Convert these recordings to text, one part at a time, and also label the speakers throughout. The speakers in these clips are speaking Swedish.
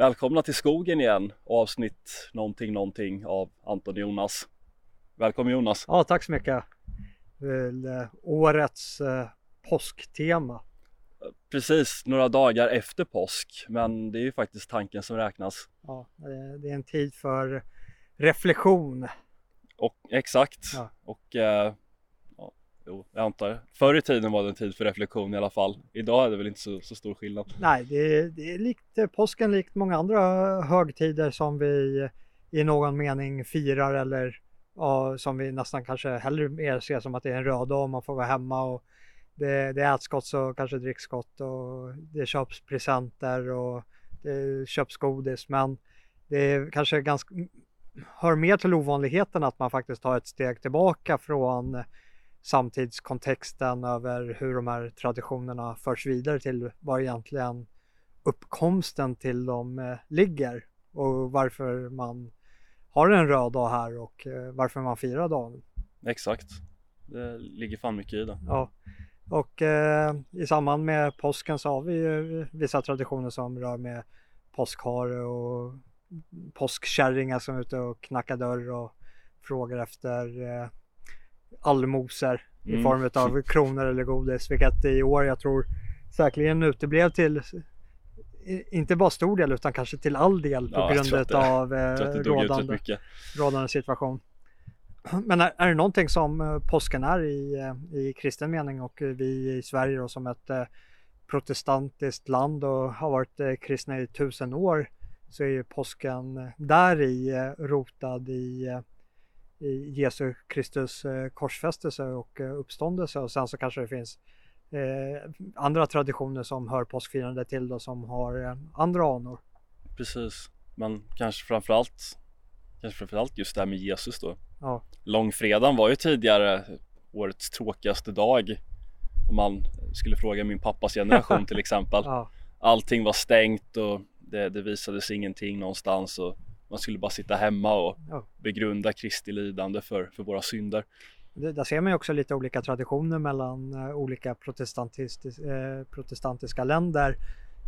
Speaker 1: Välkomna till skogen igen, avsnitt någonting någonting av Anton och Jonas. Välkommen Jonas!
Speaker 2: Ja, tack så mycket! Väl, eh, årets eh, påsktema.
Speaker 1: Precis några dagar efter påsk, men det är ju faktiskt tanken som räknas.
Speaker 2: Ja, det- det är en tid för reflektion.
Speaker 1: Och exakt,
Speaker 2: Ja.
Speaker 1: och eh, jo, jag antar förr i tiden var det en tid för reflektion i alla fall. Idag är det väl inte så, så stor skillnad.
Speaker 2: Nej, det är, det är likt eh, påsken, likt många andra högtider som vi eh, i någon mening firar eller ja, som vi nästan kanske hellre mer ser som att det är en röd dag och man får vara hemma och det, det äts gott och kanske dricks gott och det köps presenter och det köps godis men det är kanske ganska mm, hör mer till ovanligheten att man faktiskt tar ett steg tillbaka från samtidskontexten över hur de här traditionerna förs vidare till var egentligen uppkomsten till dem eh, ligger och varför man har en röd dag här och eh, varför man firar dagen.
Speaker 1: Exakt, det ligger fan mycket i det.
Speaker 2: Ja. Och eh, i samband med påsken så har vi ju vissa traditioner som rör med påskhare och påskkärringar som är ute och knackar dörr och frågar efter eh, allmosor i
Speaker 1: Mm.
Speaker 2: form av kronor eller godis, vilket i år jag tror säkerligen uteblev till i- inte bara stor del utan kanske till all del på
Speaker 1: Ja,
Speaker 2: grund
Speaker 1: det-
Speaker 2: av eh, rådande, rådande situation. Men är, är det någonting som eh, påsken är i, eh, i kristen mening och vi i Sverige då, som ett eh, protestantiskt land och har varit eh, kristna i tusen år så är ju påsken där i eh, rotad i, i Jesu Kristus eh, korsfästelse och eh, uppståndelse. Och sen så kanske det finns eh, andra traditioner som hör påskfirandet till då som har eh, andra anor.
Speaker 1: Precis, men kanske framförallt Kanske framförallt just det här med Jesus då.
Speaker 2: Ja.
Speaker 1: Långfredagen var ju tidigare årets tråkigaste dag. Om man skulle fråga min pappas generation till exempel.
Speaker 2: Ja,
Speaker 1: Allting var stängt och det, det visades ingenting någonstans och man skulle bara sitta hemma och
Speaker 2: Ja.
Speaker 1: begrunda Kristi lidande för, för våra synder
Speaker 2: Det, där ser man ju också lite olika traditioner mellan eh, olika protestantistis, eh, protestantiska länder.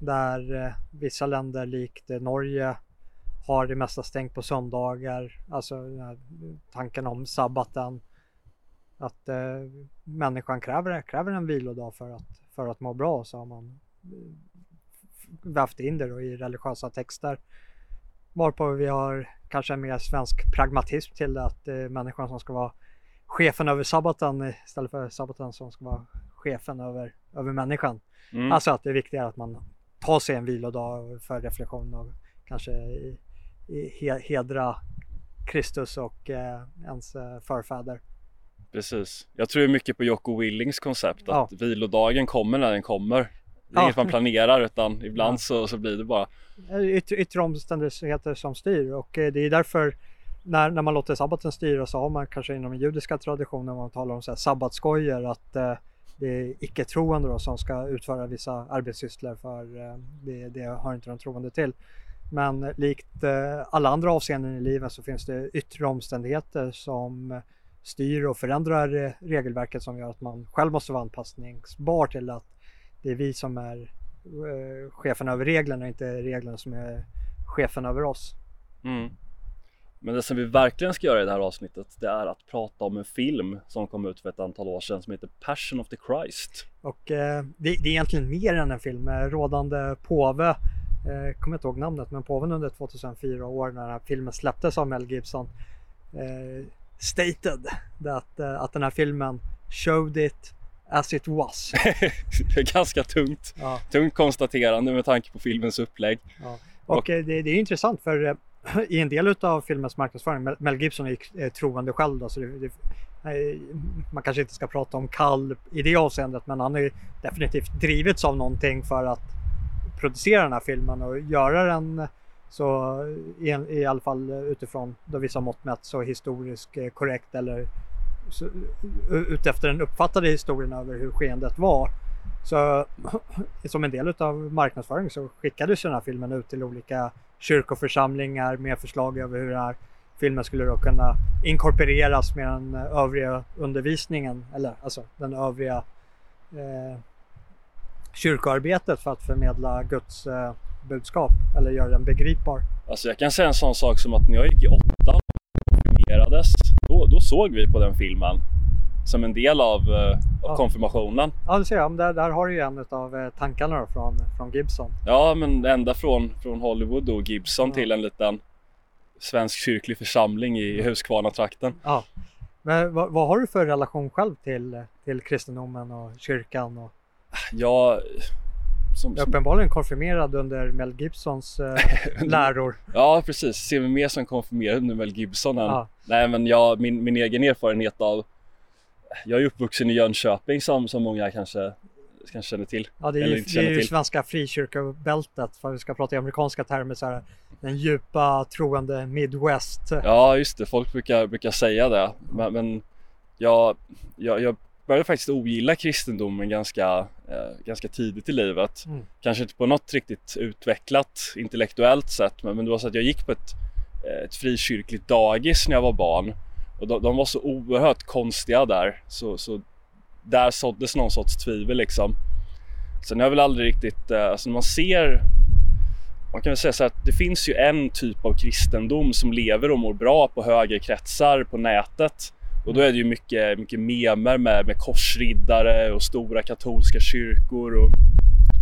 Speaker 2: Där eh, vissa länder likt eh, Norge har det mesta stängt på söndagar. Alltså tanken om sabbaten. Att eh, människan kräver, kräver en vilodag för att, för att må bra. Så har man eh, vävt in det i religiösa texter. Varpå vi har kanske en mer svensk pragmatism till att eh, människan som ska vara chefen över sabbaten istället för sabbaten som ska vara chefen över, över människan.
Speaker 1: mm.
Speaker 2: Alltså att det är viktigare att man tar sig en vilodag för reflektion och kanske i, i he, hedra Kristus och eh, ens eh, förfäder.
Speaker 1: Precis. Jag tror mycket på Jocko Willings koncept
Speaker 2: Ja.
Speaker 1: att vilodagen kommer när den kommer. Det är
Speaker 2: Ja.
Speaker 1: inget man planerar utan ibland
Speaker 2: Ja.
Speaker 1: så, så blir det bara.
Speaker 2: Eh, Yttre, yttre omständigheter som styr och eh, det är därför när, när man låter sabbaten styra så har man kanske inom den judiska traditionen man talar om så här sabbatskojor att eh, det är icke-troende då som ska utföra vissa arbetssysslor för eh, det, det har inte de troende till. Men likt eh, alla andra avseenden i livet så finns det yttre omständigheter som styr och förändrar eh, regelverket som gör att man själv måste vara anpassningsbar till att det är vi som är eh, chefen över reglerna, inte reglerna som är chefen över oss.
Speaker 1: Mm. Men det som vi verkligen ska göra i det här avsnittet det är att prata om en film som kom ut för ett antal år sedan som heter Passion of the Christ.
Speaker 2: Och eh, det, det är egentligen mer än en film. Eh, Rådande påve, eh, kommer inte ihåg namnet, men påven under 2004 år när den här filmen släpptes av Mel Gibson eh, stated that, eh, att den här filmen showed it as it was.
Speaker 1: det är ganska tungt,
Speaker 2: Ja.
Speaker 1: tungt konstaterande med tanke på filmens upplägg.
Speaker 2: Ja. Och eh, det, det är intressant för eh, i en del av filmens marknadsföring, Mel- Gibson är eh, troende själv då, så det, det, man kanske inte ska prata om kall i det avseendet men han är ju definitivt drivits av någonting för att producera den här filmen och göra den så i, i alla fall utifrån då vissa mått mätt så historiskt korrekt eller Eh, utefter den uppfattade historien över hur skeendet var. Så som en del av marknadsföring så skickades den här filmen ut till olika kyrkoförsamlingar med förslag över hur den här filmen skulle då kunna inkorporeras med den eh, övriga undervisningen eller alltså den övriga eh, kyrkoarbetet för att förmedla Guds eh, budskap eller göra den begripbar.
Speaker 1: Alltså jag kan säga en sån sak som att när jag gick i åttan och konfirmerades, då, då såg vi på den filmen som en del av, eh, av
Speaker 2: Ja.
Speaker 1: konfirmationen.
Speaker 2: Ja, du ser, ja, men där, där har du ju en av eh, tankarna då från, från Gibson.
Speaker 1: Ja, men ända från, från Hollywood och Gibson
Speaker 2: Ja.
Speaker 1: till en liten svensk kyrklig församling i Huskvarna-trakten.
Speaker 2: Ja. Men vad, vad har du för relation själv till, till kristendomen och kyrkan? Och,
Speaker 1: Jag, som, som,
Speaker 2: uppenbarligen konfirmerad under Mel Gibsons eh, läror.
Speaker 1: ja precis, ser mig mer som konfirmerad med Mel Gibson än,
Speaker 2: Ja.
Speaker 1: nej men jag, min, min egen erfarenhet av, jag är uppvuxen i Jönköping som, som många kanske, kanske känner till.
Speaker 2: Ja, det är ju, det är ju svenska frikyrkobältet, för vi ska prata i amerikanska termer, så här, den djupa troende Midwest.
Speaker 1: Ja just det, folk brukar, brukar säga det. Men, men jag, jag, jag började faktiskt ogilla kristendomen ganska, ganska tidigt i livet.
Speaker 2: Mm.
Speaker 1: Kanske inte på något riktigt utvecklat intellektuellt sätt men, men det var så att jag gick på ett, eh, ett frikyrkligt dagis när jag var barn. Och de, de var så oerhört konstiga där. Så, så där såddes någon sorts tvivel liksom. Sen har jag väl aldrig riktigt, eh, alltså när man ser man kan väl säga så att det finns ju en typ av kristendom som lever och mår bra på högerkretsar på nätet. Och då är det ju mycket, mycket memer med, med korsriddare och stora katolska kyrkor och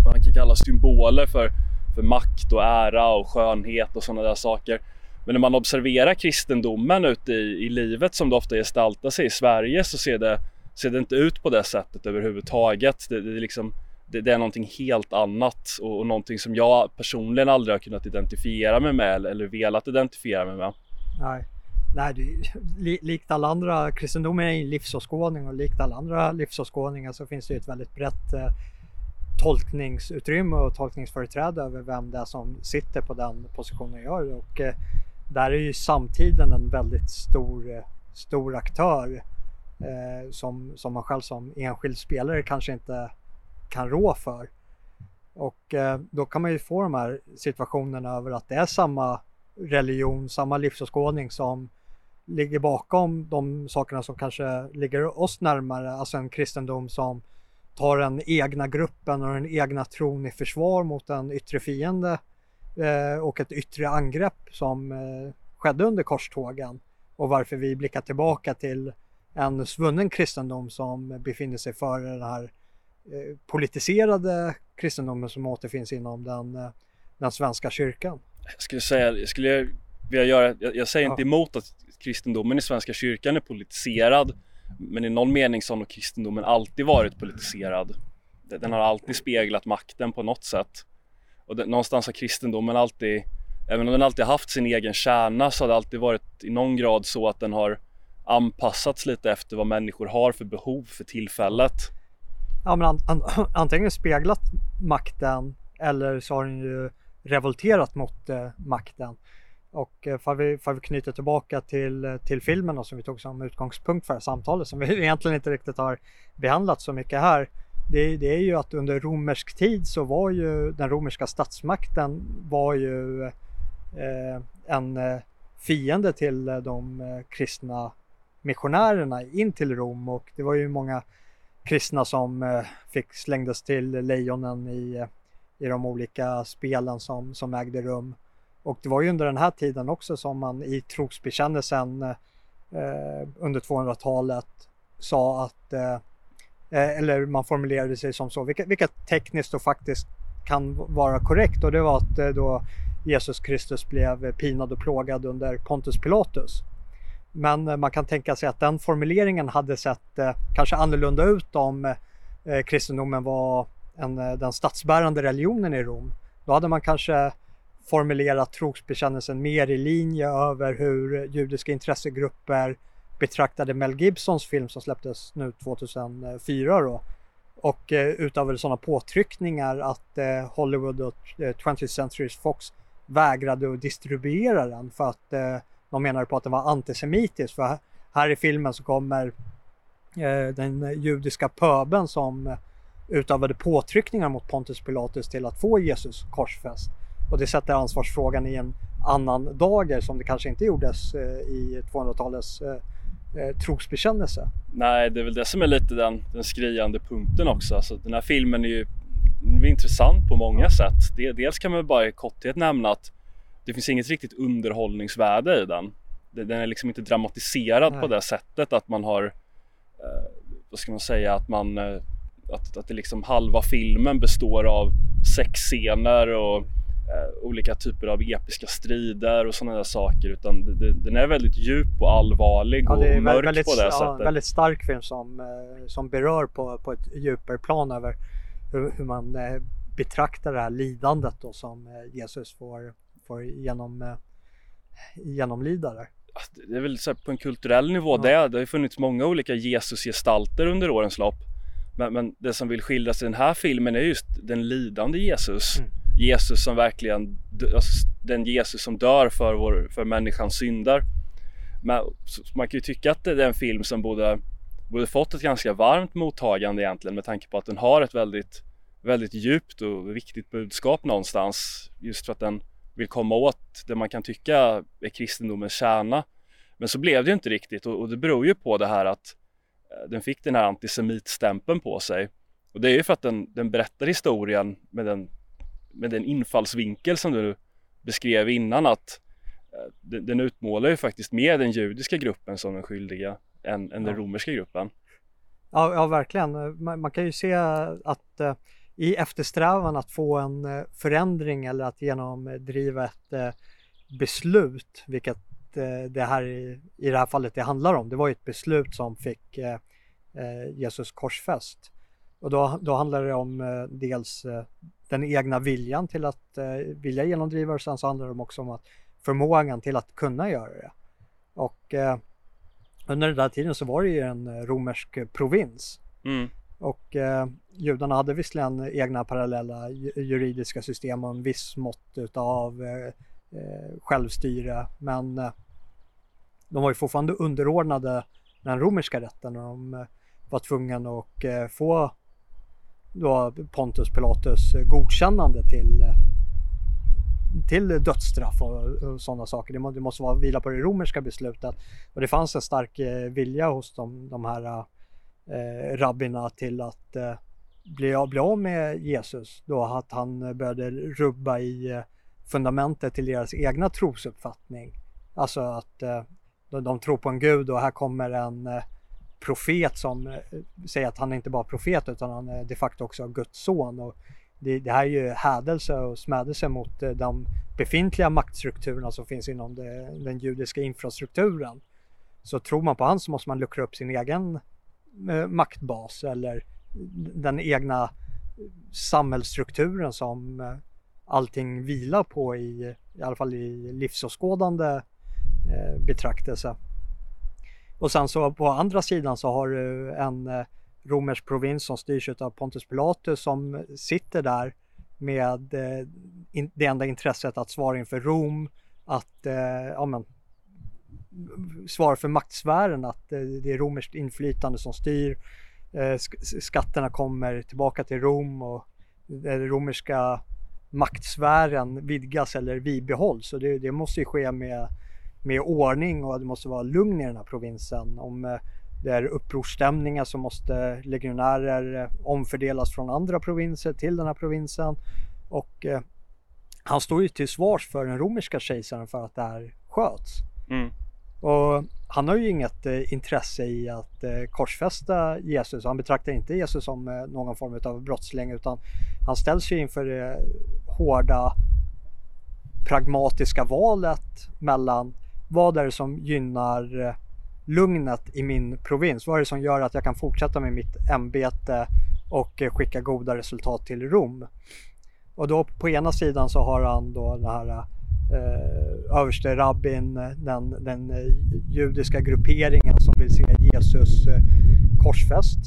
Speaker 1: vad man kan kalla symboler för, för makt och ära och skönhet och sådana där saker. Men när man observerar kristendomen ute i, i livet som det ofta gestaltar sig i Sverige så ser det, ser det inte ut på det sättet överhuvudtaget. Det, det, är liksom, det, det är någonting helt annat och, och någonting som jag personligen aldrig har kunnat identifiera mig med eller, eller velat identifiera mig med.
Speaker 2: Nej, Nej det, li, likt alla andra, kristendomen är en livsåskådning och likt alla andra livsåskådningar så finns det ju ett väldigt brett eh, tolkningsutrymme och tolkningsföreträde över vem det är som sitter på den positionen gör. Och eh, där är ju samtiden en väldigt stor, eh, stor aktör eh, som, som man själv som enskild spelare kanske inte kan rå för. Och eh, då kan man ju få de här situationerna över att det är samma religion, samma livsåskådning som ligger bakom de sakerna som kanske ligger oss närmare, alltså en kristendom som tar den egna gruppen och den egna tron i försvar mot en yttre fiende eh, och ett yttre angrepp som eh, skedde under korstågen och varför vi blickar tillbaka till en svunnen kristendom som befinner sig före den här eh, politiserade kristendomen som återfinns inom den, eh, den svenska kyrkan.
Speaker 1: Jag skulle säga, jag skulle vilja göra, jag, jag säger
Speaker 2: Ja.
Speaker 1: inte emot att kristendomen i Svenska kyrkan är politiserad. Men i någon mening så har nog kristendomen alltid varit politiserad. Den har alltid speglat makten på något sätt. Och det, någonstans har kristendomen alltid, även om den alltid haft sin egen kärna så har det alltid varit i någon grad så att den har anpassats lite efter vad människor har för behov för tillfället.
Speaker 2: ja, men an, an, antingen speglat makten eller så har den ju revolterat mot eh, makten. Och eh, för vi, för vi knyter tillbaka till, eh, till filmen då, som vi tog som utgångspunkt för samtalet som vi egentligen inte riktigt har behandlat så mycket här. Det, det är ju att under romersk tid så var ju den romerska statsmakten var ju eh, en eh, fiende till de kristna missionärerna in till Rom och det var ju många kristna som fick slängdes till lejonen i, i de olika spelen som, som ägde rum. Och det var ju under den här tiden också som man i trosbekännelsen eh, under 200-talet sa att, eh, eh, eller man formulerade sig som så, vilket, vilket tekniskt och faktiskt kan vara korrekt och det var att eh, då Jesus Kristus blev pinad och plågad under Pontus Pilatus. Men eh, man kan tänka sig att den formuleringen hade sett eh, kanske annorlunda ut om eh, kristendomen var en, eh, den statsbärande religionen i Rom. Då hade man kanske formulerat trosbekännelsen mer i linje över hur judiska intressegrupper betraktade Mel Gibsons film som släpptes nu 2004 då. Och eh, utav sådana påtryckningar att eh, Hollywood och eh, 20th Century Fox vägrade att distribuera den för att eh, de menade på att den var antisemitisk. För här i filmen så kommer eh, den judiska pöbeln som eh, utövade påtryckningar mot Pontus Pilatus till att få Jesus korsfäst. Och det sätter ansvarsfrågan i en annan dager som det kanske inte gjordes eh, i 200-talets eh, eh, trosbekännelse.
Speaker 1: Nej, det är väl det som är lite den, den skriande punkten också. Alltså, den här filmen är ju är intressant på många sätt. Dels kan man bara i korthet nämna att det finns inget riktigt underhållningsvärde i den. Den är liksom inte dramatiserad Nej. på det sättet att man har, eh, vad ska man säga, att man att, att det liksom halva filmen består av sexscener och olika typer av episka strider och sådana där saker utan den är väldigt djup och allvarlig ja, och mörk
Speaker 2: väldigt,
Speaker 1: på det
Speaker 2: ja,
Speaker 1: sättet.
Speaker 2: Väldigt stark film som, eh, som berör på, på ett djupare plan över hur, hur man eh, betraktar det här lidandet då som eh, Jesus får, får genom, genomlida där.
Speaker 1: Det är väl så på en kulturell nivå ja. det. Det har funnits många olika Jesusgestalter under årens lopp. Men, men, det som vill skildras i den här filmen är just den lidande Jesus. Mm. Jesus som verkligen, alltså den Jesus som dör för, vår, för människans synder. Men, man kan ju tycka att det är en film som borde, borde fått ett ganska varmt mottagande egentligen med tanke på att den har ett väldigt, väldigt djupt och viktigt budskap någonstans. Just för att den vill komma åt det man kan tycka är kristendomens kärna. Men så blev det ju inte riktigt och, och det beror ju på det här att eh, den fick den här antisemitstämpeln på sig. Och det är ju för att den, den berättar historien med den, med den infallsvinkel som du beskrev innan att eh, den, utmålar ju faktiskt mer den judiska gruppen som den skyldiga än, än den romerska gruppen.
Speaker 2: Ja, ja verkligen. Man, man, kan ju se att uh, i eftersträvan att få en uh, förändring eller att genomdriva ett uh, beslut, vilket Eh, det här i, i det här fallet det handlar om. Det var ju ett beslut som fick eh, eh, Jesus korsfäst. Och då, då handlar det om dels den egna viljan till att vilja genomdriva och sen så handlar det också om att förmågan till att kunna göra det. Och under den där tiden så var det ju en romersk provins. Mm. Och eh, judarna hade visserligen egna parallella juridiska system och en viss mått utav eh, eh, självstyre. Men eh, de var ju fortfarande underordnade den romerska rätten och de eh, var tvungna att eh, få då Pontus Pilatus godkännande till till dödsstraff och, och sådana saker. Det, må, det, måste vara vila på det romerska beslutet. Och det fanns en stark eh, vilja hos de, de här eh, rabbina till att eh, bli, av, bli av med Jesus. Då att han började rubba i eh, fundamentet till deras egna trosuppfattning. Alltså att eh, de, de, tror på en gud och här kommer en eh, profet som eh, säger att han inte bara är profet utan han är de facto också Guds son. Och det, det här är ju hädelse och smädelse mot eh, de befintliga maktstrukturerna som finns inom det, den judiska infrastrukturen. Så tror man på han så måste man luckra upp sin egen eh, maktbas eller den egna samhällsstrukturen som eh, allting vilar på i, i alla fall i livsåskådande eh, betraktelse. Och sen så på andra sidan så har du en eh, romersk provins som styrs av Pontus Pilatus som sitter där med eh, det enda intresset att svara inför Rom, att eh, ja, men, svara för maktsfären, att det är romerskt inflytande som styr. Skatterna kommer tillbaka till Rom och den romerska maktsfären vidgas eller bibehålls. Och det, det, måste ju ske med, med ordning och det måste vara lugn i den här provinsen. Om eh, det är upprorsstämningar så måste legionärer eh, omfördelas från andra provinser till den här provinsen. Och eh, han står ju till svars för den romerska kejsaren för att det här sköts. Mm. Och han har ju inget eh, intresse i att eh, korsfästa Jesus. Han betraktar inte Jesus som eh, någon form av brottsling utan han ställs ju inför det hårda pragmatiska valet mellan vad är det som gynnar eh, lugnet i min provins? Vad är det som gör att jag kan fortsätta med mitt ämbete och eh, skicka goda resultat till Rom? Och då på ena sidan så har han då den här eh, överste rabbin, den, den eh, judiska grupperingen som vill se Jesus eh, korsfäst.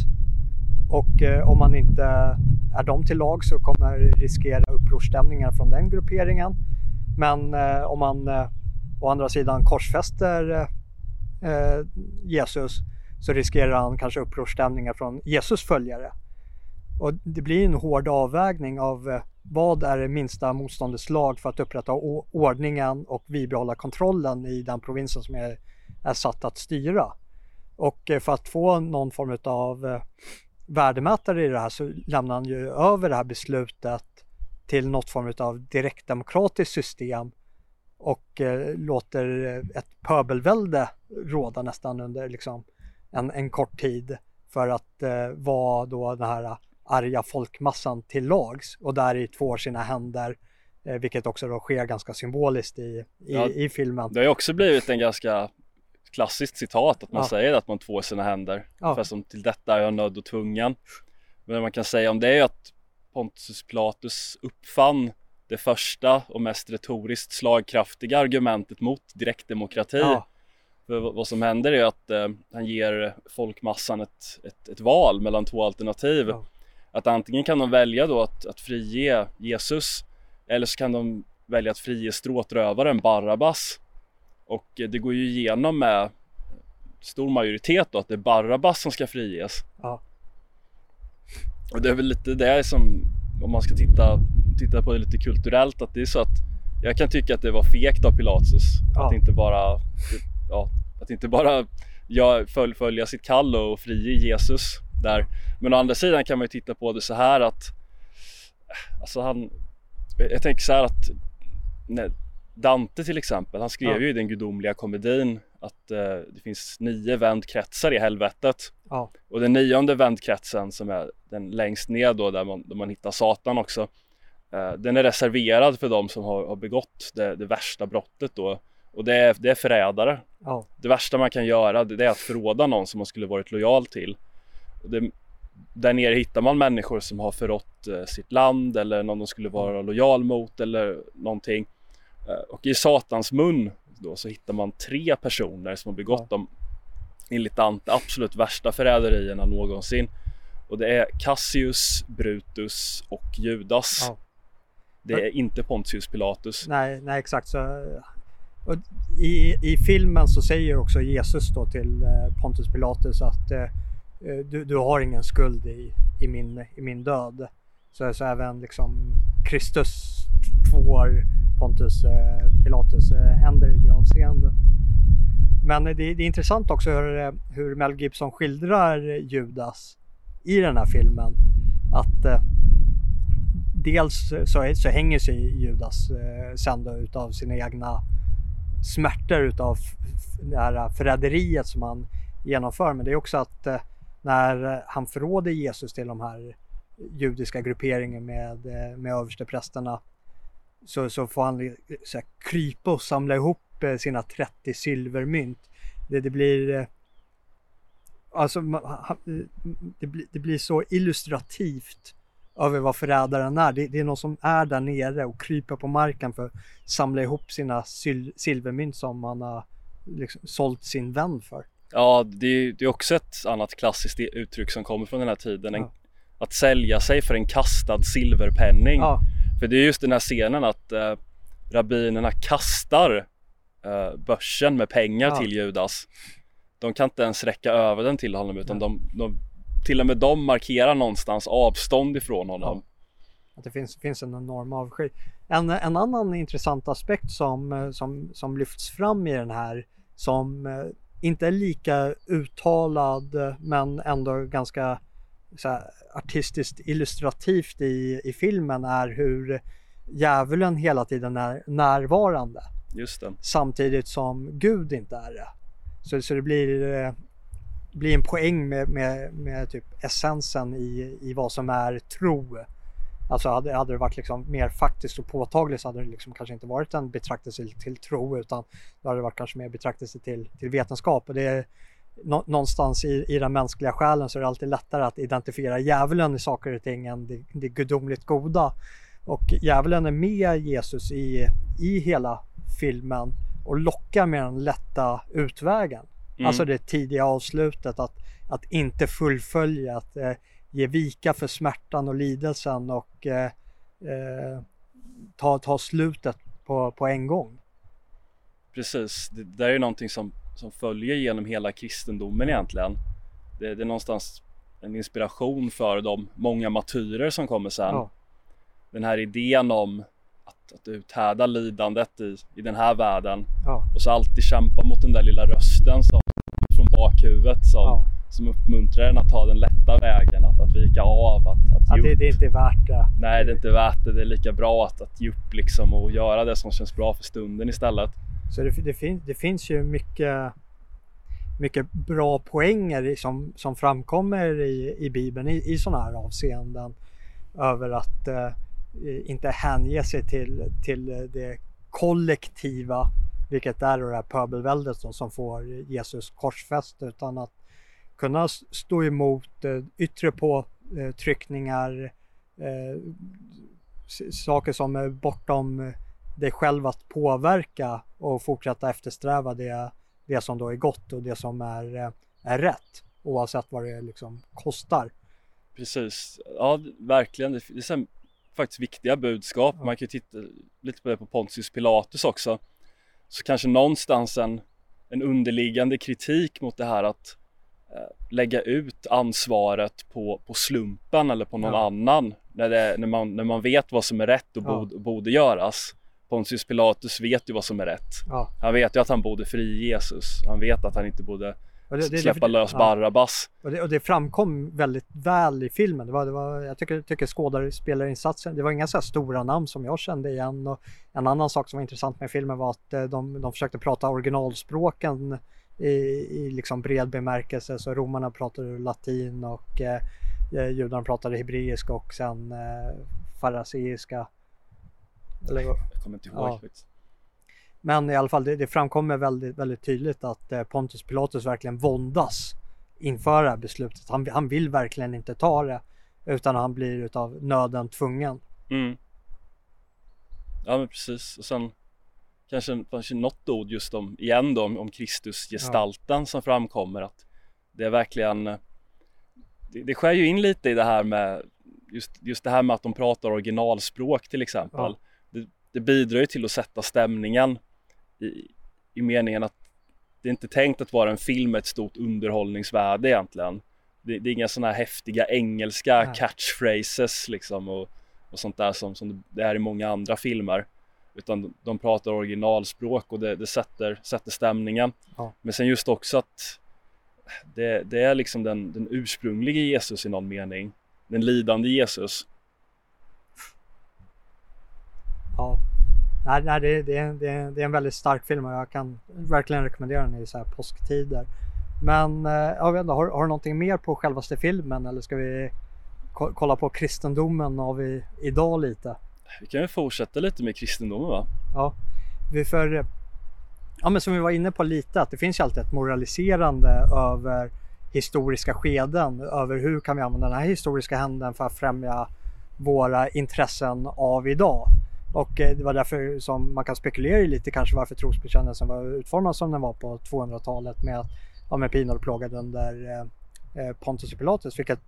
Speaker 2: Och eh, om man inte är dem till lag så kommer riskera upprorsstämningar från den grupperingen. Men eh, om man eh, å andra sidan korsfäster eh, eh, Jesus så riskerar han kanske upprorsstämningar från Jesus följare. Och det blir en hård avvägning av eh, vad är det minsta motståndets lag för att upprätta ordningen och bibehålla kontrollen i den provinsen som är, är satt att styra. Och eh, för att få någon form av eh, värdemätare i det här så lämnar han ju över det här beslutet till något form av direktdemokratiskt system och eh, låter ett pöbelvälde råda nästan under liksom en, en kort tid för att eh, vara då den här arga folkmassan till lags och där i tvår sina händer eh, vilket också då sker ganska symboliskt i, i, ja, i filmen.
Speaker 1: Det har ju också blivit en ganska klassiskt citat att man ja. säger att man tvår sina händer. Ja. För som till detta är jag nödd och tvungen. Men man kan säga om det är att Pontius Pilatus uppfann det första och mest retoriskt slagkraftiga argumentet mot direktdemokrati. Ja. För vad som händer är att eh, han ger folkmassan ett, ett, ett, val mellan två alternativ. Ja. Att antingen kan de välja då att, att frige Jesus eller så kan de välja att frige stråtrövaren Barabbas. Och eh, det går ju igenom med stor majoritet då att det är Barabbas som ska friges. Ja. Och det är väl lite det som, om man ska titta, titta på det lite kulturellt, att det är så att jag kan tycka att det var fegt av Pilatus ja. att inte bara, ja, att inte bara ja, följa sitt kall och frige Jesus där. Men å andra sidan kan man ju titta på det så här att, alltså han, jag tänker så här att nej, Dante till exempel, han skrev ja. ju i den gudomliga komedin att eh, det finns nio vändkretsar i helvetet. Ja. Och den nionde vändkretsen som är den längst ner då där man, där man hittar Satan också. Eh, den är reserverad för de som har, har begått det, det, värsta brottet då. Och det är, det är förrädare. Ja. Det värsta man kan göra det är att förråda någon som man skulle varit lojal till. Det, där nere hittar man människor som har förrått eh, sitt land eller någon de skulle vara lojal mot eller någonting. Eh, och i Satans mun då så hittar man tre personer som har begått ja. de enligt Dante absolut värsta förräderierna någonsin. Och det är Cassius, Brutus och Judas. Ja. Det är inte Pontius Pilatus.
Speaker 2: Nej, nej exakt. Så, i, I filmen så säger också Jesus då till eh, Pontius Pilatus att eh, eh, du, du har ingen skuld i, i, min, i min död. Så, så även liksom Kristus tvår Pontus Pilatus händer i det avseendet. Men det, det, är intressant också hur, hur Mel Gibson skildrar Judas i den här filmen. Att eh, dels så, så hänger sig Judas eh, sen då utav sina egna smärtor utav det här förräderiet som han genomför. Men det är också att eh, när han förråder Jesus till de här judiska grupperingen med, eh, med översteprästerna så, så får han så här, krypa och samla ihop eh, sina 30 silvermynt. Det, det blir eh, Alltså det blir, det blir så illustrativt över vad förrädaren är. Det, det, är någon som är där nere och kryper på marken för att samla ihop sina sil silvermynt som han har liksom sålt sin vän för.
Speaker 1: Ja, det är, det är också ett annat klassiskt uttryck som kommer från den här tiden. Ja. att sälja sig för en kastad silverpenning. Ja. För det är just den här scenen att eh, rabbinerna kastar eh, börsen med pengar ja. till Judas. De kan inte ens räcka över den till honom utan de, de, till och med de markerar någonstans avstånd ifrån honom. Ja.
Speaker 2: Att det finns, finns en enorm avsky. En, en annan intressant aspekt som, eh, som, som lyfts fram i den här som eh, inte är lika uttalad men ändå ganska här, artistiskt illustrativt i, i filmen är hur djävulen hela tiden är närvarande.
Speaker 1: Just det.
Speaker 2: Samtidigt som Gud inte är det. Så, så det blir, bli en poäng med, med, med typ essensen i, i vad som är tro. Alltså hade, hade det varit liksom mer faktiskt och påtagligt så hade det liksom kanske inte varit en betraktelse till tro utan då hade det varit kanske mer betraktelse till, till vetenskap. Och det, någonstans i, i den mänskliga själen så är det alltid lättare att identifiera djävulen i saker och ting än det, det gudomligt goda. Och djävulen är med Jesus i, i hela filmen och lockar med den lätta utvägen. Mm. Alltså det tidiga avslutet att, att inte fullfölja, att eh, ge vika för smärtan och lidelsen och eh, eh, ta, ta slutet på, på en gång.
Speaker 1: Precis, det där är någonting som som följer genom hela kristendomen egentligen. Det, det är någonstans en inspiration för de många martyrer som kommer sen. Ja. Den här idén om att, att uthärda lidandet i, i den här världen ja. och så alltid kämpa mot den där lilla rösten som från bakhuvudet som, ja. som uppmuntrar en att ta den lätta vägen, att, att vika av, att, att ge
Speaker 2: det, det är inte värt det.
Speaker 1: Nej, det är inte värt det. Det är lika bra att, att ge upp liksom och göra det som känns bra för stunden istället.
Speaker 2: Så det, det, fin, det finns ju mycket, mycket bra poänger som, som framkommer i, i Bibeln i, i sådana här avseenden. Över att eh, inte hänge sig till, till det kollektiva, vilket är det här pöbelväldet då, som får Jesus korsfäst, utan att kunna stå emot eh, yttre påtryckningar, eh, s- saker som är bortom eh, dig själv att påverka och fortsätta eftersträva det, det som då är gott och det som är, eh, är rätt oavsett vad det liksom kostar.
Speaker 1: Precis, ja verkligen. Det är faktiskt viktiga budskap. Man kan ju titta lite på det på Pontius Pilatus också. Så kanske någonstans en, en underliggande kritik mot det här att eh, lägga ut ansvaret på, på slumpen eller på någon
Speaker 2: Ja.
Speaker 1: annan när, det, när, man, när man vet vad som är rätt och
Speaker 2: Ja.
Speaker 1: borde, borde göras. Pontius Pilatus vet ju vad som är rätt.
Speaker 2: Ja.
Speaker 1: Han vet ju att han borde fri Jesus. Han vet att han inte borde
Speaker 2: Och det, det,
Speaker 1: släppa lös
Speaker 2: ja.
Speaker 1: Barabbas.
Speaker 2: Och det, och det framkom väldigt väl i filmen. Det var, det var, jag tycker, tycker skådespelarinsatsen, det var inga så stora namn som jag kände igen. Och en annan sak som var intressant med filmen var att eh, de, de försökte prata originalspråken i, i liksom bred bemärkelse. Så romarna pratade latin och eh, eh, judarna pratade hebreiska och sen eh, fariseiska. Eller,
Speaker 1: Jag kommer inte ihåg
Speaker 2: Ja. Men i alla fall, det, det framkommer väldigt, väldigt tydligt att eh, Pontus Pilatus verkligen våndas inför det här beslutet. Han, han vill verkligen inte ta det utan han blir utav nöden tvungen.
Speaker 1: Mm. Ja men precis och sen kanske, kanske något ord just om, igen då om, om Kristusgestalten som framkommer att det är verkligen det, det skär ju in lite i det här med just, just det här med att de pratar originalspråk till exempel.
Speaker 2: Ja.
Speaker 1: Det, det bidrar ju till att sätta stämningen i, i meningen att det är inte tänkt att vara en film med ett stort underhållningsvärde egentligen. Det, det är inga sådana här häftiga engelska
Speaker 2: Nej.
Speaker 1: catchphrases liksom och, och sånt där som, som det är i många andra filmer. Utan de, pratar originalspråk och det, det sätter, sätter stämningen.
Speaker 2: Ja.
Speaker 1: Men sen just också att det, det är liksom den, den ursprunglige Jesus i någon mening. Den lidande Jesus.
Speaker 2: Ja. Nej, nej det, det, är- det, är- det är en väldigt stark film och jag kan verkligen rekommendera den i så här påsktider. Men eh, jag vet inte, har, har du någonting mer på självaste filmen eller ska vi ko- kolla på kristendomen av i, idag lite?
Speaker 1: Vi kan ju fortsätta lite med kristendomen va?
Speaker 2: Ja, vi för, ja men som vi var inne på lite att det finns ju alltid ett moraliserande över historiska skeden, över hur kan vi använda den här historiska händelsen för att främja våra intressen av idag. Och eh, det var därför som man kan spekulera i lite kanske varför trosbekännelsen var utformad som den var på 200-talet med, ja, med pinor och plågade under eh, eh, Pontius Pilatus, vilket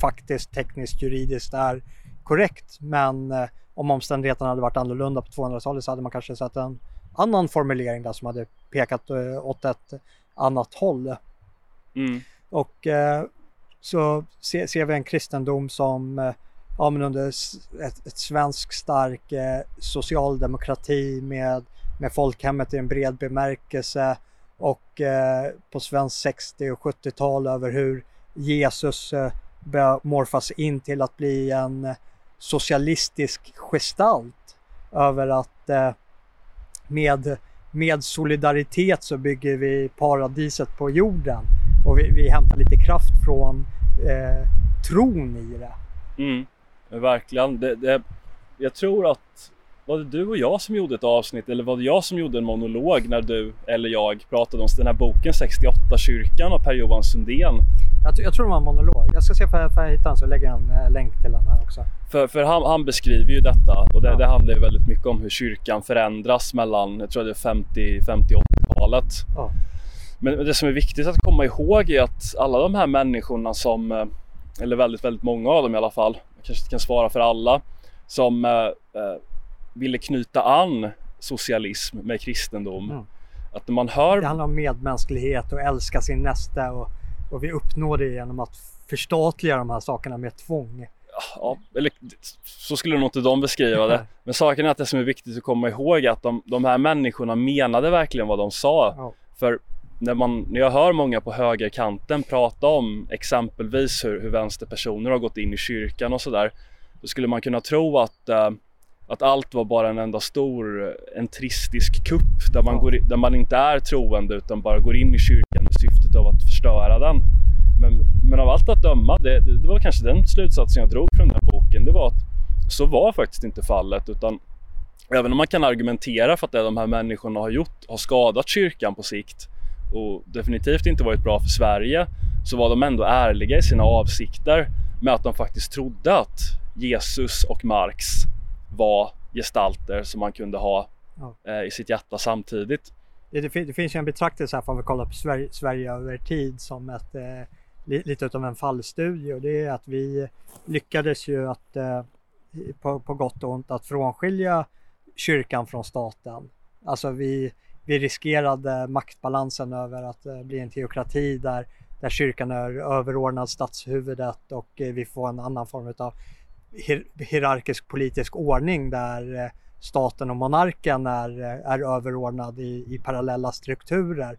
Speaker 2: faktiskt tekniskt juridiskt är korrekt. Men eh, om omständigheterna hade varit annorlunda på 200-talet så hade man kanske sett en annan formulering där som hade pekat eh, åt ett annat håll.
Speaker 1: Mm.
Speaker 2: Och eh, så ser, ser vi en kristendom som eh, ja, men under ett, ett svensk stark eh, socialdemokrati med, med folkhemmet i en bred bemärkelse och eh, på svensk 60 och 70-tal över hur Jesus eh, börjar morfas in till att bli en socialistisk gestalt över att eh, med, med solidaritet så bygger vi paradiset på jorden och vi, vi hämtar lite kraft från eh, tron i det.
Speaker 1: Mm. Men verkligen. Det, det, jag tror att var det du och jag som gjorde ett avsnitt eller var det jag som gjorde en monolog när du eller jag pratade om den här boken 68 kyrkan av Per-Johan Sundén.
Speaker 2: Jag, jag tror det var en monolog. Jag ska se för jag, hittar den så lägger jag en eh, länk till den här också.
Speaker 1: För, för han, han beskriver ju detta och det,
Speaker 2: Ja.
Speaker 1: det handlar ju väldigt mycket om hur kyrkan förändras mellan, jag tror det är 50, 50 80-talet.
Speaker 2: Ja.
Speaker 1: Men men det som är viktigt att komma ihåg är att alla de här människorna som, eh, eller väldigt, väldigt många av dem i alla fall, kanske inte kan svara för alla, som eh, eh, ville knyta an socialism med kristendom.
Speaker 2: Mm.
Speaker 1: Att man hör
Speaker 2: Det handlar om medmänsklighet och älska sin nästa och, och vi uppnår det genom att förstatliga de här sakerna med tvång.
Speaker 1: Ja, eller så skulle nog inte de beskriva det. Men saken är att det som är viktigt att komma ihåg är att de, de här människorna menade verkligen vad de sa.
Speaker 2: Ja.
Speaker 1: För när, man, när jag hör många på högerkanten prata om exempelvis hur, hur vänsterpersoner har gått in i kyrkan och sådär. Då skulle man kunna tro att, uh, att allt var bara en enda stor entristisk kupp där man, går, där man inte är troende utan bara går in i kyrkan med syftet av att förstöra den. Men, men av allt att döma, det, det, det var kanske den slutsatsen jag drog från den boken, det var att så var faktiskt inte fallet utan även om man kan argumentera för att det de här människorna har gjort har skadat kyrkan på sikt och definitivt inte varit bra för Sverige så var de ändå ärliga i sina avsikter med att de faktiskt trodde att Jesus och Marx var gestalter som man kunde ha ja. eh, i sitt hjärta samtidigt.
Speaker 2: Det, det, finns ju en betraktelse här, om vi kollar på Sverige, Sverige över tid, som ett, eh, lite utav en fallstudie och det är att vi lyckades ju att eh, på, på gott och ont att frånskilja kyrkan från staten. Alltså vi, vi riskerade maktbalansen över att eh, bli en teokrati där, där kyrkan är överordnad statshuvudet och eh, vi får en annan form av hier, hierarkisk politisk ordning där eh, staten och monarken är, är överordnad i, i parallella strukturer.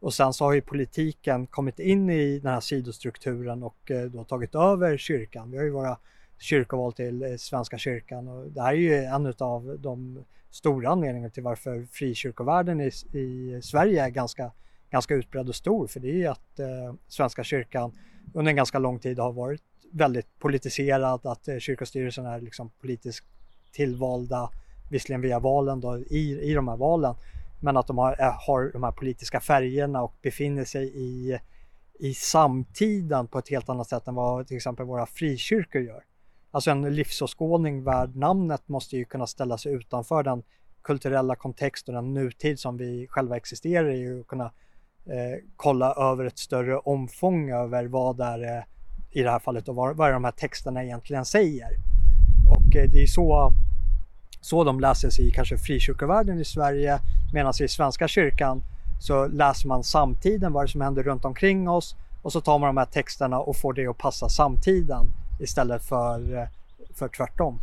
Speaker 2: Och sen så har ju politiken kommit in i den här sidostrukturen och då tagit över kyrkan. Vi har ju våra kyrkoval till eh, Svenska kyrkan och det här är ju en av de stora anledningarna till varför frikyrkovärlden i, i Sverige är ganska, ganska utbredd och stor. För det är ju att eh, Svenska kyrkan under en ganska lång tid har varit väldigt politiserad, att eh, kyrkostyrelsen är liksom politiskt tillvalda, visserligen via valen då, i, i de här valen, men att de har, eh, har de här politiska färgerna och befinner sig i, i samtiden på ett helt annat sätt än vad till exempel våra frikyrkor gör. Alltså en livsåskådning värd namnet måste ju kunna ställa sig utanför den kulturella kontext och den nutid som vi själva existerar i och kunna eh, kolla över ett större omfång över vad det är eh, i det här fallet och vad, vad de här texterna egentligen säger. Och eh, det är så, så de läses i kanske frikyrkovärlden i Sverige medan i Svenska kyrkan så läser man samtiden, vad det som händer runt omkring oss och så tar man de här texterna och får det att passa samtiden istället för, eh, för tvärtom.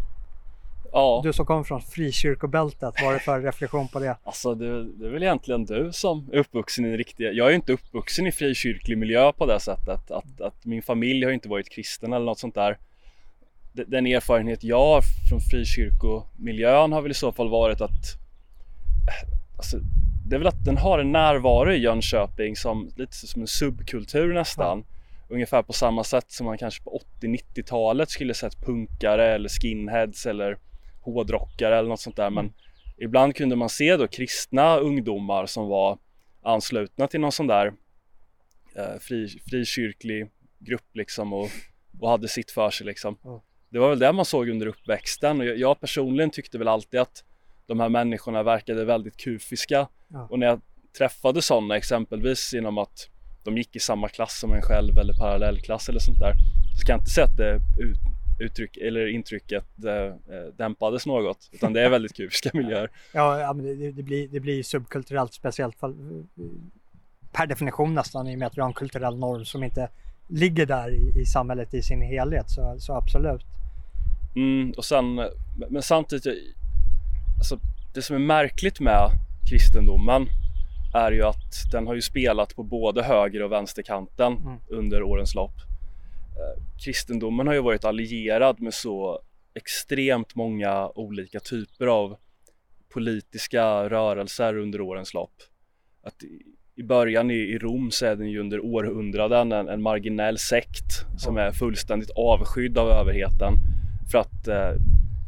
Speaker 2: Ja. Du som kommer från frikyrkobältet, vad är det för reflektion på det?
Speaker 1: Alltså det, det är väl egentligen du som är uppvuxen i en riktig, jag är ju inte uppvuxen i frikyrklig miljö på det sättet. Att, att min familj har inte varit kristen eller något sånt där. Den erfarenhet jag har från frikyrkomiljön har väl i så fall varit att alltså, det är väl att den har en närvaro i Jönköping som lite som en subkultur nästan. Ja ungefär på samma sätt som man kanske på 80-90-talet skulle sett punkare eller skinheads eller hårdrockare eller något sånt där. Men ibland kunde man se då kristna ungdomar som var anslutna till någon sån där eh, fri, frikyrklig grupp liksom och, och hade sitt för sig liksom. Mm. Det var väl det man såg under uppväxten och jag, jag, personligen tyckte väl alltid att de här människorna verkade väldigt kufiska mm. och när jag träffade sådana exempelvis genom att de gick i samma klass som en själv eller parallellklass eller sånt där så kan jag inte säga att det ut, uttryck, eller intrycket äh, dämpades något utan det är väldigt kufiska miljöer.
Speaker 2: Ja, ja men det, det, blir, det blir subkulturellt speciellt för, per definition nästan i och med att vi har en kulturell norm som inte ligger där i, i samhället i sin helhet så, så absolut.
Speaker 1: Mm, och sen, men samtidigt, alltså det som är märkligt med kristendomen är ju att den har ju spelat på både höger och vänsterkanten mm. under årens lopp. Eh, kristendomen har ju varit allierad med så extremt många olika typer av politiska rörelser under årens lopp. Att i början i, Rom så är den ju under århundraden en, en marginell sekt som är fullständigt avskydd av överheten för att eh,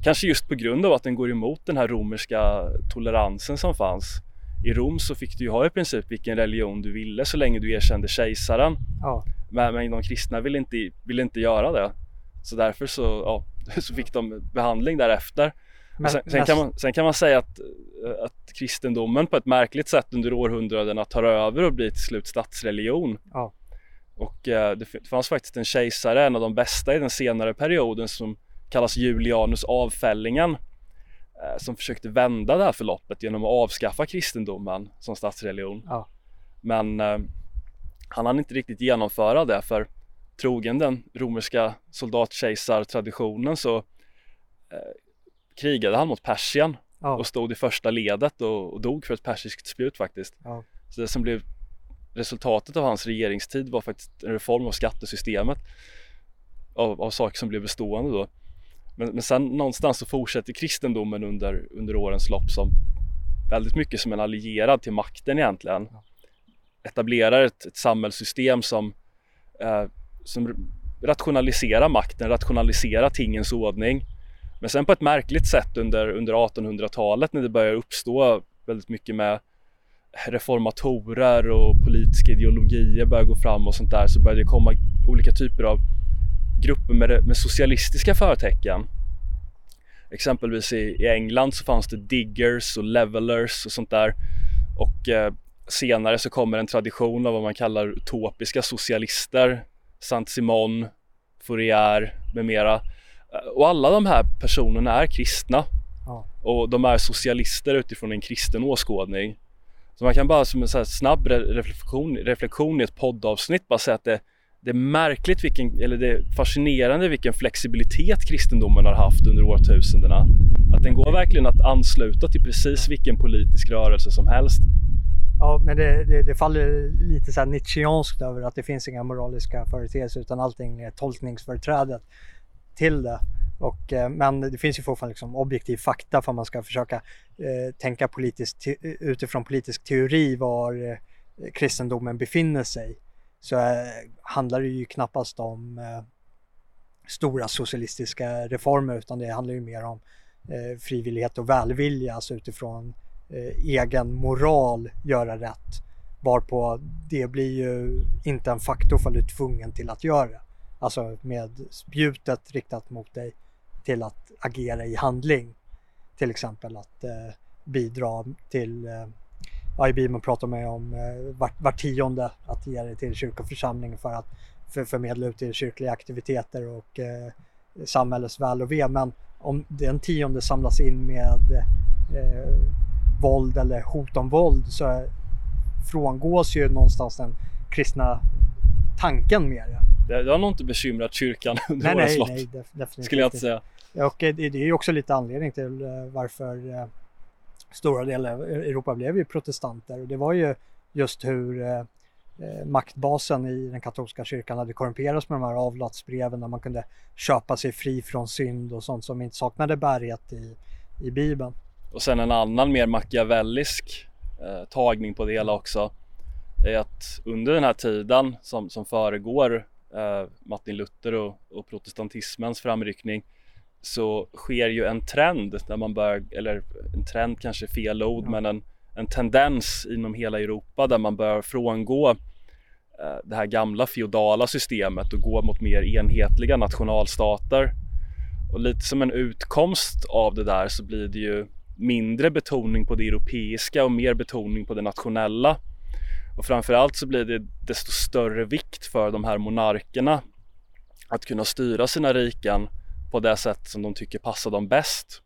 Speaker 1: kanske just på grund av att den går emot den här romerska toleransen som fanns i Rom så fick du ju ha i princip vilken religion du ville så länge du erkände kejsaren. Ja. Men, men de kristna ville inte, ville inte göra det. Så därför så, ja, så fick de behandling därefter. Men, sen, sen, kan man, sen kan man säga att, att kristendomen på ett märkligt sätt under århundradena tar över och blir till slut statsreligion. Ja. Och eh, det fanns faktiskt en kejsare, en av de bästa i den senare perioden som kallas Julianus avfällingen som försökte vända det här förloppet genom att avskaffa kristendomen som statsreligion. Ja. Men eh, han hann inte riktigt genomföra det för trogen den romerska soldatkejsartraditionen så eh, krigade han mot Persien ja. och stod i första ledet och, och, dog för ett persiskt spjut faktiskt. Ja. Så det som blev resultatet av hans regeringstid var faktiskt en reform av skattesystemet av, av saker som blev bestående då. Men, men sen någonstans så fortsätter kristendomen under, under årens lopp som väldigt mycket som en allierad till makten egentligen. Etablerar ett, ett samhällssystem som, eh, som rationaliserar makten, rationaliserar tingens ordning. Men sen på ett märkligt sätt under, under 1800-talet när det börjar uppstå väldigt mycket med reformatorer och politiska ideologier börjar gå fram och sånt där så börjar det komma olika typer av grupper med, med socialistiska förtecken. Exempelvis i, i, England så fanns det diggers och levelers och sånt där. Och eh, senare så kommer en tradition av vad man kallar utopiska socialister. Saint-Simon, Fourier med mera. Eh, och alla de här personerna är kristna. Ja. Och de är socialister utifrån en kristen åskådning. Så man kan bara som en snabb reflektion, reflektion i ett poddavsnitt bara säga att det, det är märkligt vilken, eller det är fascinerande vilken flexibilitet kristendomen har haft under årtusendena. Att den går verkligen att ansluta till precis vilken politisk rörelse som helst.
Speaker 2: Ja, men det, det, det faller lite så här Nietzscheanskt över att det finns inga moraliska företeelser utan allting är tolkningsföreträdet till det. Och, eh, men det finns ju fortfarande liksom objektiv fakta för man ska försöka eh, tänka politiskt utifrån politisk teori var eh, kristendomen befinner sig så eh, handlar det ju knappast om eh, stora socialistiska reformer utan det handlar ju mer om eh, frivillighet och välvilja, alltså utifrån eh, egen moral göra rätt. Varpå det blir ju inte en faktor för du är tvungen till att göra. Alltså med spjutet riktat mot dig till att agera i handling. Till exempel att eh, bidra till eh, eh, ja, i Bibeln pratar man om eh, var, var tionde att ge det till kyrkoförsamlingen för att för, förmedla ut till kyrkliga aktiviteter och eh, samhällets väl och ve. Men om den tionde samlas in med eh, våld eller hot om våld så frångås ju någonstans den kristna tanken med det.
Speaker 1: Det, har nog inte bekymrat kyrkan under årens lopp. Nej, def, definitivt Skulle jag inte säga.
Speaker 2: Och det, det är ju också lite anledning till eh, varför eh, stora delar av e- Europa blev ju protestanter och det var ju just hur eh, eh, maktbasen i den katolska kyrkan hade korrumperats med de här avlatsbreven där man kunde köpa sig fri från synd och sånt som inte saknade bärighet i, i Bibeln.
Speaker 1: Och sen en annan mer machiavellisk eh, tagning på det hela också är att under den här tiden som, som föregår eh, Martin Luther och, och protestantismens framryckning så sker ju en trend där man börjar, eller en trend kanske är fel ord, ja. men en, en tendens inom hela Europa där man börjar frångå eh, det här gamla feodala systemet och gå mot mer enhetliga nationalstater. Och lite som en utkomst av det där så blir det ju mindre betoning på det europeiska och mer betoning på det nationella. Och framförallt så blir det desto större vikt för de här monarkerna att kunna styra sina riken på det sätt som de tycker passar dem bäst.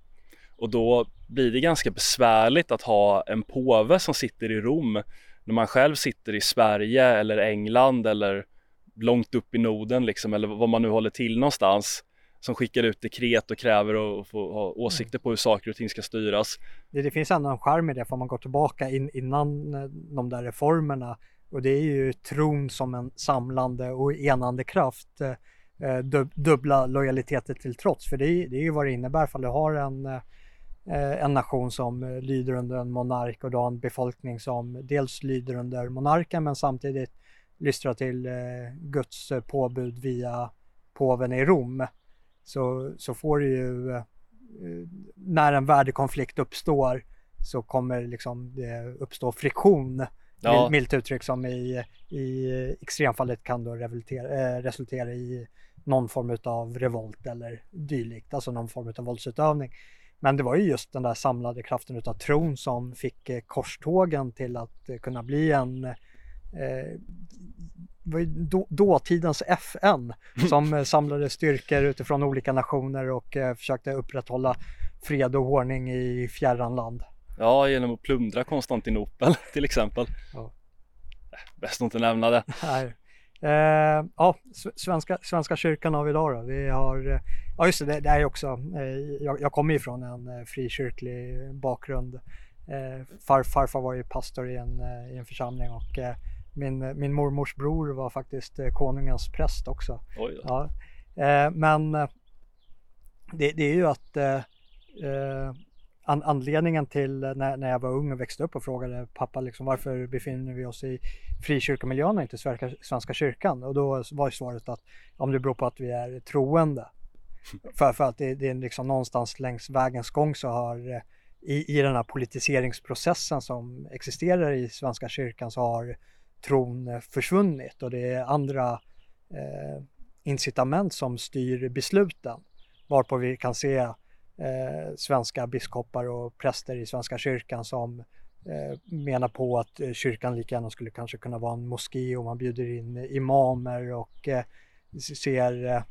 Speaker 1: Och då blir det ganska besvärligt att ha en påve som sitter i Rom när man själv sitter i Sverige eller England eller långt upp i Norden liksom eller vad man nu håller till någonstans som skickar ut dekret och kräver att få ha åsikter på hur saker och ting ska styras.
Speaker 2: Det, det finns ändå en charm i det för man går tillbaka in, innan eh, de där reformerna och det är ju tron som en samlande och enande kraft. Eh, Eh, Eh, dubbla lojaliteter till trots. För det är, det är ju vad det innebär för du har en, eh, en nation som lyder under en monark och du har en befolkning som dels lyder under monarken men samtidigt lystrar till eh, Guds påbud via påven i Rom. Så, så får du ju, när en värdekonflikt uppstår så kommer liksom det uppstå friktion ja. milt uttryck som i, i extremfallet kan då resultera i någon form av revolt eller dylikt, alltså någon form av våldsutövning. Men det var ju just den där samlade kraften utav tron som fick eh, korstågen till att eh, kunna bli en eh, då, dåtidens FN som eh, samlade styrkor utifrån olika nationer och eh, försökte upprätthålla fred och ordning i fjärran land.
Speaker 1: Ja, genom att plundra Konstantinopel till exempel. Ja. Bäst att inte nämna det.
Speaker 2: Nej. Eh, ja, svenska, svenska kyrkan har vi idag då. Vi har, eh, ja just det, det är också, eh, jag, jag kommer ju från en eh, frikyrklig bakgrund. Eh, far, farfar var ju pastor i en, eh, i en församling och min, min mormors bror var faktiskt konungens präst också.
Speaker 1: Oj.
Speaker 2: Ja. Men det, det, är ju att an, anledningen till när, när jag var ung och växte upp och frågade pappa liksom, varför befinner vi oss i frikyrkomiljön och inte Svenska, Svenska kyrkan? Och då var svaret att om det beror på att vi är troende. För, för att det, det är liksom någonstans längs vägens gång så har i, i den här politiseringsprocessen som existerar i Svenska kyrkan så har tron försvunnit och det är andra eh, incitament som styr besluten. Varpå vi kan se eh, svenska biskopar och präster i Svenska kyrkan som eh, menar på att eh, kyrkan lika gärna skulle kanske kunna vara en moské och man bjuder in imamer och eh, ser eh,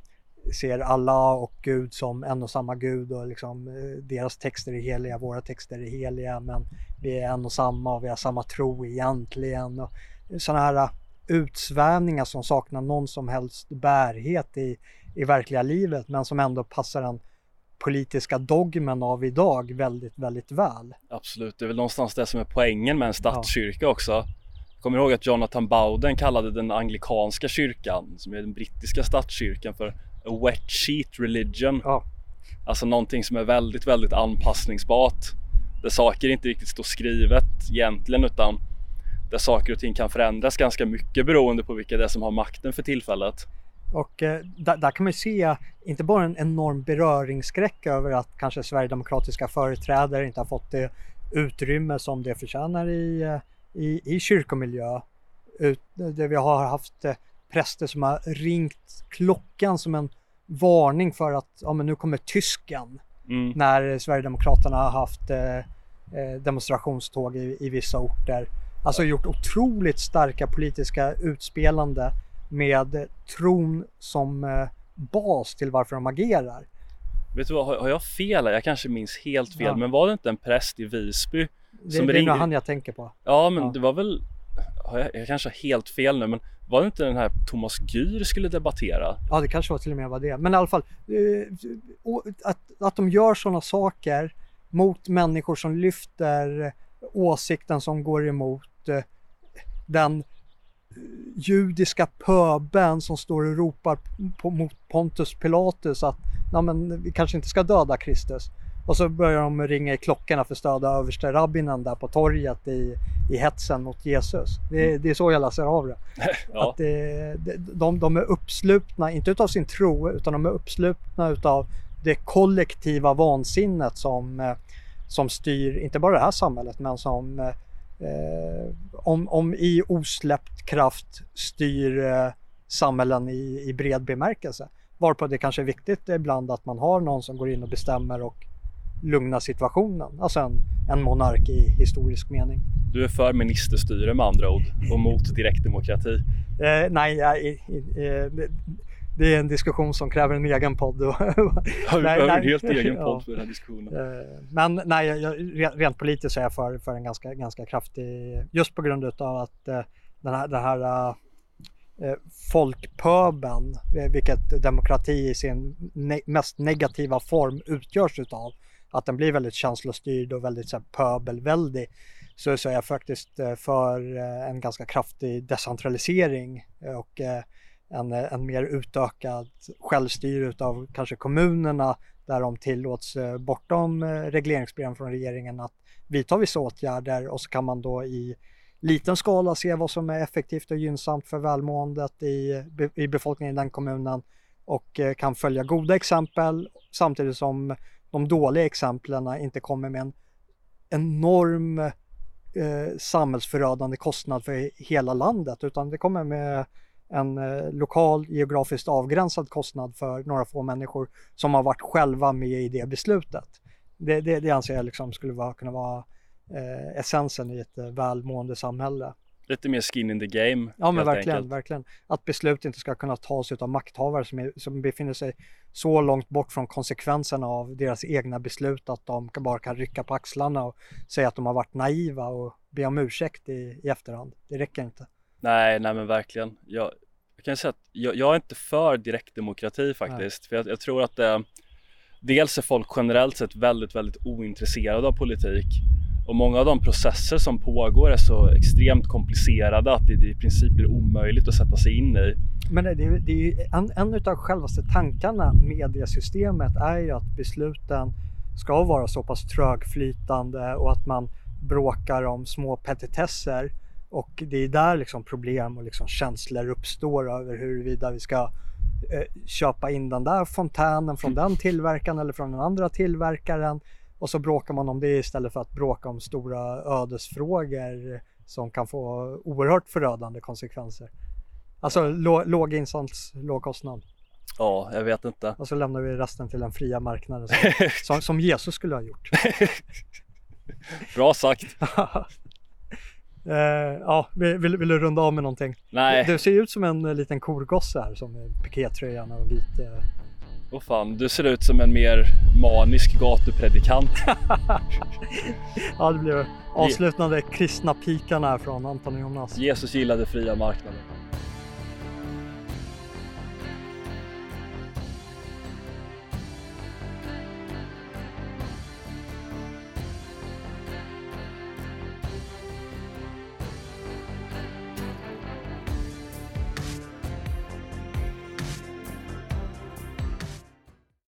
Speaker 2: ser Allah och Gud som en och samma Gud och liksom eh, deras texter är heliga, våra texter är heliga men vi är en och samma och vi har samma tro egentligen. Och sådana här utsvävningar som saknar någon som helst bärighet i, i verkliga livet men som ändå passar en politiska dogmen av idag väldigt, väldigt väl.
Speaker 1: Absolut, det är väl någonstans det som är poängen med en statskyrka ja. också. Kommer ihåg att Jonathan Bowden kallade den anglikanska kyrkan, som är den brittiska statskyrkan, för a wet sheet religion. Ja. Alltså någonting som är väldigt, väldigt anpassningsbart. Där saker inte riktigt står skrivet egentligen utan där saker och ting kan förändras ganska mycket beroende på vilka det är som har makten för tillfället.
Speaker 2: Och eh, där, där, kan man se inte bara en enorm beröringsskräck över att kanske sverigedemokratiska företrädare inte har fått det utrymme som det förtjänar i, eh, i, i kyrkomiljö. Ut, där vi har haft eh, präster som har ringt klockan som en varning för att ja, men nu kommer tysken. Mm. När Sverigedemokraterna har haft eh, eh, demonstrationståg i, i, vissa orter. Alltså gjort otroligt starka politiska utspelande med tron som eh, bas till varför de agerar.
Speaker 1: Vet du vad, har, jag fel? Jag kanske minns helt fel, ja. men var det inte en präst i Visby?
Speaker 2: Det, som det är ringde... nog han jag tänker på.
Speaker 1: Ja, men ja. det var väl, jag, jag kanske har helt fel nu, men var det inte den här Thomas Gyr skulle debattera?
Speaker 2: Ja, det kanske var till och med var det. Men i alla fall, eh, att, att de gör sådana saker mot människor som lyfter åsikten som går emot eh, den judiska pöben som står och ropar på, mot Pontus Pilatus att men, vi kanske inte ska döda Kristus. Och så börjar de ringa i klockorna för att stödja överste rabbinen där på torget i, i hetsen mot Jesus. Det, mm. det är så jag läser av det. ja. Att det, de, de är uppslutna, inte utav sin tro, utan de är uppslutna utav det kollektiva vansinnet som, eh, som styr, inte bara det här samhället, men som eh, om, om i osläppt kraft styr eh, samhällen i, i bred bemärkelse. Varpå det kanske är viktigt ibland att man har någon som går in och bestämmer och lugna situationen. Alltså en, en monark i historisk mening.
Speaker 1: Du är för ministerstyre med andra ord och mot direktdemokrati?
Speaker 2: Eh, nej, jag, eh, det är en diskussion som kräver en egen podd. Och
Speaker 1: ja, behöver en helt egen podd ja. för den här diskussionen.
Speaker 2: Eh, men nej, jag, rent politiskt så är jag för, för en ganska, ganska kraftig, just på grund av att eh, den här, den här eh, folkpöben, vilket demokrati i sin ne mest negativa form utgörs utav, att den blir väldigt känslostyrd och väldigt så här, pöbelväldig så, så är jag faktiskt för en ganska kraftig decentralisering och en, en mer utökad självstyre av kanske kommunerna där de tillåts eh, bortom eh, regleringsbreven från regeringen att vidta vissa åtgärder. Och så kan man då i liten skala se vad som är effektivt och gynnsamt för välmåendet i, i befolkningen i den kommunen och eh, kan följa goda exempel samtidigt som de dåliga exemplen inte kommer med en enorm eh, samhällsförödande kostnad för hela landet utan det kommer med en eh, lokal geografiskt avgränsad kostnad för några få människor som har varit själva med i det beslutet. Det, det, det anser jag liksom skulle vara, kunna vara eh, essensen i ett eh, välmående samhälle.
Speaker 1: Lite mer skin in the game.
Speaker 2: Ja men verkligen, enkelt. verkligen. Att beslut inte ska kunna tas av makthavare som, är, som befinner sig så långt bort från konsekvenserna av deras egna beslut att de bara kan rycka på axlarna och säga att de har varit naiva och be om ursäkt i, i efterhand. Det räcker inte.
Speaker 1: Nej, nej men verkligen. Jag, jag kan säga att jag, jag, är inte för direktdemokrati faktiskt. Nej. För jag, jag, tror att det, dels är folk generellt sett väldigt, väldigt ointresserade av politik Och många av de processer som pågår är så extremt komplicerade att det, det i princip blir omöjligt att sätta sig in i.
Speaker 2: Men det, det är ju en, en av självaste tankarna med det systemet är ju att besluten ska vara så pass trögflytande och att man bråkar om små petitesser och det är där liksom problem och liksom känslor uppstår över huruvida vi ska eh, köpa in den där fontänen från den tillverkaren eller från den andra tillverkaren och så bråkar man om det istället för att bråka om stora ödesfrågor som kan få oerhört förödande konsekvenser. Alltså lå, låg insats, låg kostnad.
Speaker 1: Ja, jag vet inte.
Speaker 2: Och så lämnar vi resten till den fria marknaden som, som, som Jesus skulle ha gjort.
Speaker 1: Bra sagt.
Speaker 2: Uh, ja, vill, vill, du runda av med någonting?
Speaker 1: Nej.
Speaker 2: Du ser ut som en uh, liten korgosse här som pikétröjan och vit... Uh...
Speaker 1: Åh fan, du ser ut som en mer manisk gatupredikant.
Speaker 2: ja, det blir avslutande kristna pikan här från Anton och Jonas.
Speaker 1: Jesus gillade fria marknaden.